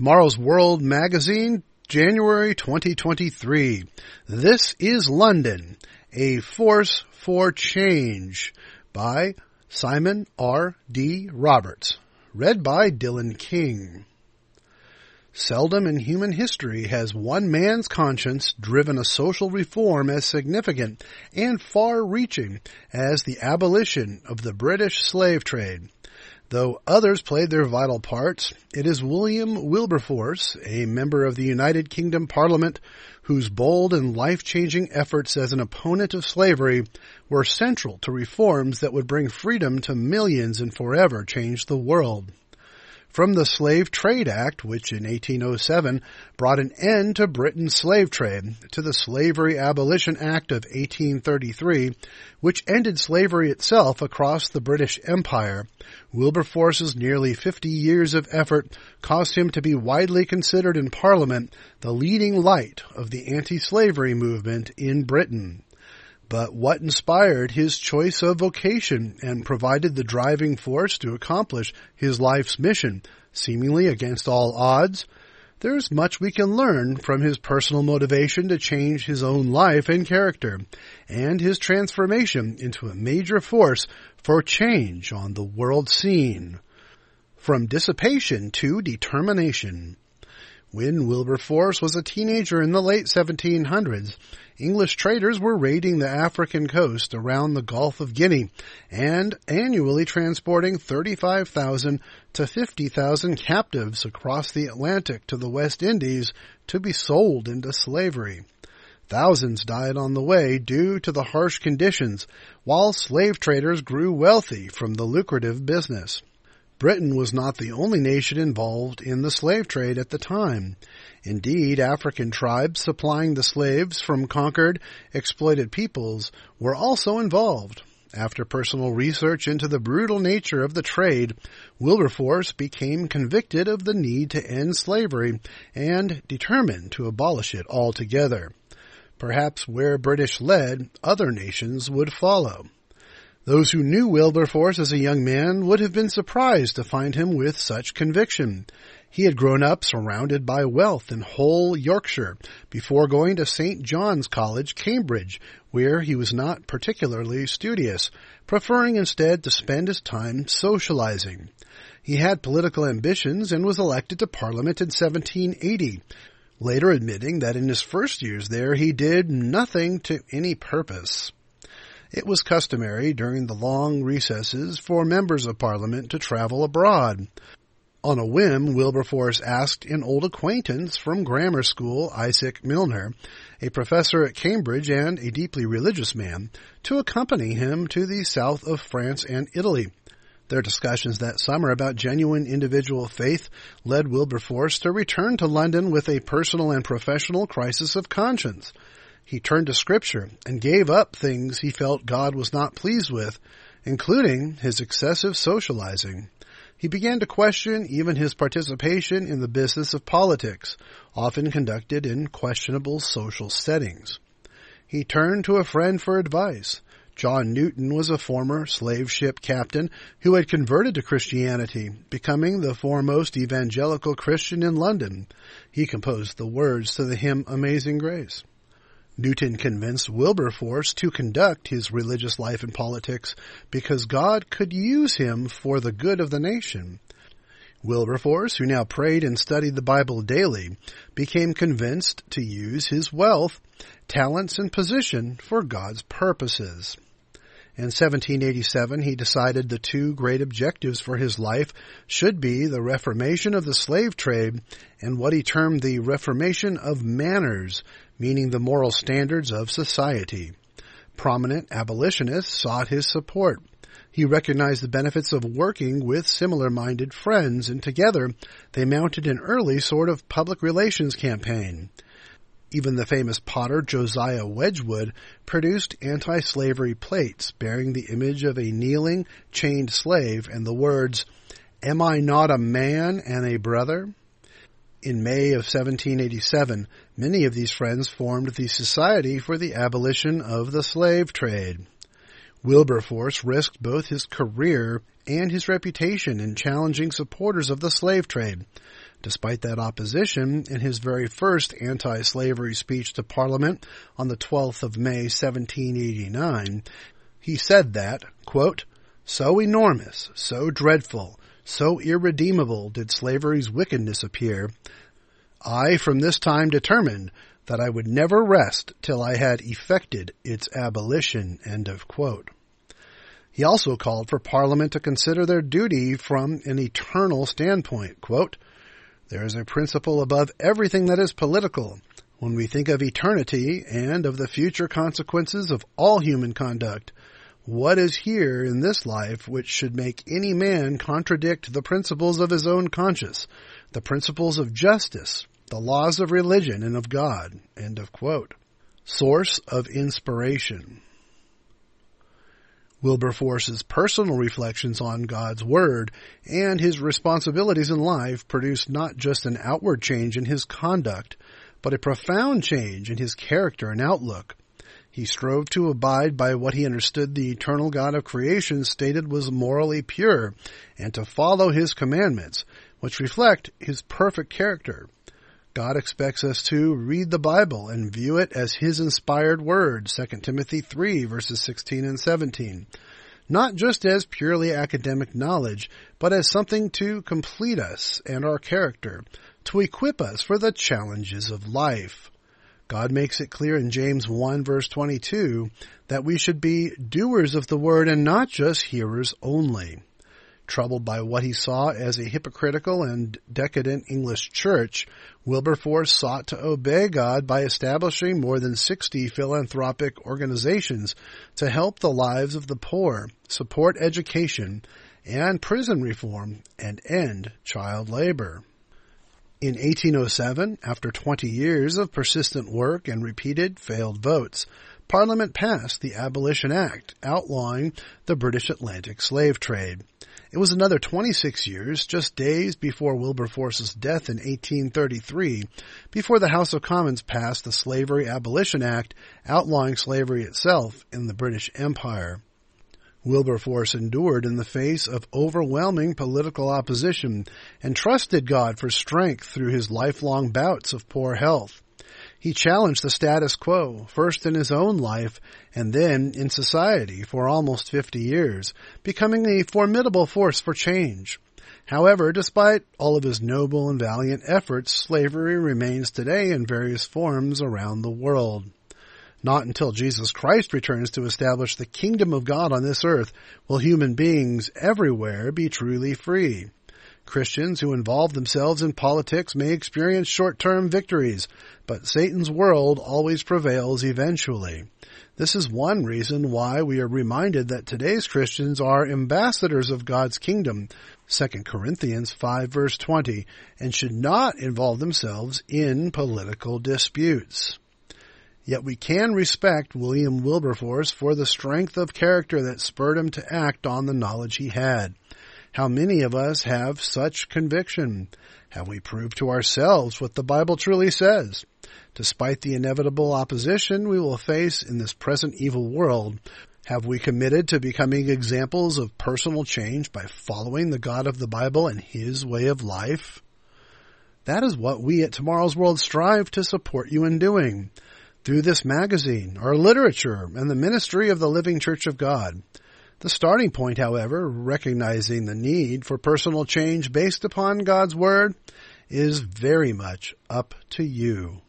Tomorrow's World Magazine, January 2023. This is London, a force for change by Simon R. D. Roberts. Read by Dylan King. Seldom in human history has one man's conscience driven a social reform as significant and far-reaching as the abolition of the British slave trade. Though others played their vital parts, it is William Wilberforce, a member of the United Kingdom Parliament, whose bold and life-changing efforts as an opponent of slavery were central to reforms that would bring freedom to millions and forever change the world from the Slave Trade Act, which in 1807 brought an end to Britain's slave trade, to the Slavery Abolition Act of 1833, which ended slavery itself across the British Empire. Wilberforce's nearly 50 years of effort caused him to be widely considered in Parliament the leading light of the anti-slavery movement in Britain but what inspired his choice of vocation and provided the driving force to accomplish his life's mission, seemingly against all odds? There's much we can learn from his personal motivation to change his own life and character, and his transformation into a major force for change on the world scene. From dissipation to determination. When Wilberforce was a teenager in the late 1700s, English traders were raiding the African coast around the Gulf of Guinea and annually transporting 35,000 to 50,000 captives across the Atlantic to the West Indies to be sold into slavery. Thousands died on the way due to the harsh conditions, while slave traders grew wealthy from the lucrative business. Britain was not the only nation involved in the slave trade at the time. Indeed, African tribes supplying the slaves from conquered, exploited peoples were also involved. After personal research into the brutal nature of the trade, Wilberforce became convicted of the need to end slavery and determined to abolish it altogether. Perhaps where British led, other nations would follow. Those who knew Wilberforce as a young man would have been surprised to find him with such conviction. He had grown up surrounded by wealth in Hull Yorkshire, before going to St. John's College, Cambridge, where he was not particularly studious, preferring instead to spend his time socializing. He had political ambitions and was elected to Parliament in 1780, later admitting that in his first years there he did nothing to any purpose. It was customary during the long recesses for members of Parliament to travel abroad. On a whim, Wilberforce asked an old acquaintance from grammar school, Isaac Milner, a professor at Cambridge and a deeply religious man, to accompany him to the south of France and Italy. Their discussions that summer about genuine individual faith led Wilberforce to return to London with a personal and professional crisis of conscience. He turned to scripture and gave up things he felt God was not pleased with, including his excessive socializing. He began to question even his participation in the business of politics, often conducted in questionable social settings. He turned to a friend for advice. John Newton was a former slave ship captain who had converted to Christianity, becoming the foremost evangelical Christian in London. He composed the words to the hymn Amazing Grace. Newton convinced Wilberforce to conduct his religious life in politics because God could use him for the good of the nation. Wilberforce, who now prayed and studied the Bible daily, became convinced to use his wealth, talents, and position for God's purposes. In 1787, he decided the two great objectives for his life should be the reformation of the slave trade and what he termed the reformation of manners, meaning the moral standards of society. Prominent abolitionists sought his support. He recognized the benefits of working with similar-minded friends, and together they mounted an early sort of public relations campaign. Even the famous potter Josiah Wedgwood produced anti-slavery plates bearing the image of a kneeling, chained slave and the words, Am I not a man and a brother? In May of 1787, many of these friends formed the Society for the Abolition of the Slave Trade. Wilberforce risked both his career and his reputation in challenging supporters of the slave trade. Despite that opposition, in his very first anti-slavery speech to Parliament on the 12th of May 1789, he said that, quote, so enormous, so dreadful, so irredeemable did slavery's wickedness appear, I from this time determined that I would never rest till I had effected its abolition. He also called for Parliament to consider their duty from an eternal standpoint. Quote, there is a principle above everything that is political. When we think of eternity and of the future consequences of all human conduct, what is here in this life which should make any man contradict the principles of his own conscience, the principles of justice, the laws of religion and of God? End of quote. Source of inspiration. Wilberforce's personal reflections on God's Word and his responsibilities in life produced not just an outward change in his conduct, but a profound change in his character and outlook. He strove to abide by what he understood the eternal God of creation stated was morally pure, and to follow his commandments, which reflect his perfect character. God expects us to read the Bible and view it as His inspired word, 2 Timothy 3 verses 16 and 17. Not just as purely academic knowledge, but as something to complete us and our character, to equip us for the challenges of life. God makes it clear in James 1 verse 22 that we should be doers of the word and not just hearers only. Troubled by what he saw as a hypocritical and decadent English church, Wilberforce sought to obey God by establishing more than 60 philanthropic organizations to help the lives of the poor, support education and prison reform, and end child labor. In 1807, after 20 years of persistent work and repeated failed votes, Parliament passed the Abolition Act outlawing the British Atlantic slave trade. It was another 26 years, just days before Wilberforce's death in 1833, before the House of Commons passed the Slavery Abolition Act outlawing slavery itself in the British Empire. Wilberforce endured in the face of overwhelming political opposition and trusted God for strength through his lifelong bouts of poor health. He challenged the status quo, first in his own life and then in society for almost 50 years, becoming a formidable force for change. However, despite all of his noble and valiant efforts, slavery remains today in various forms around the world. Not until Jesus Christ returns to establish the kingdom of God on this earth will human beings everywhere be truly free. Christians who involve themselves in politics may experience short-term victories, but Satan's world always prevails eventually. This is one reason why we are reminded that today's Christians are ambassadors of God's kingdom, 2 Corinthians 5 verse 20, and should not involve themselves in political disputes. Yet we can respect William Wilberforce for the strength of character that spurred him to act on the knowledge he had. How many of us have such conviction? Have we proved to ourselves what the Bible truly says? Despite the inevitable opposition we will face in this present evil world, have we committed to becoming examples of personal change by following the God of the Bible and His way of life? That is what we at Tomorrow's World strive to support you in doing through this magazine, our literature, and the ministry of the Living Church of God. The starting point, however, recognizing the need for personal change based upon God's Word, is very much up to you.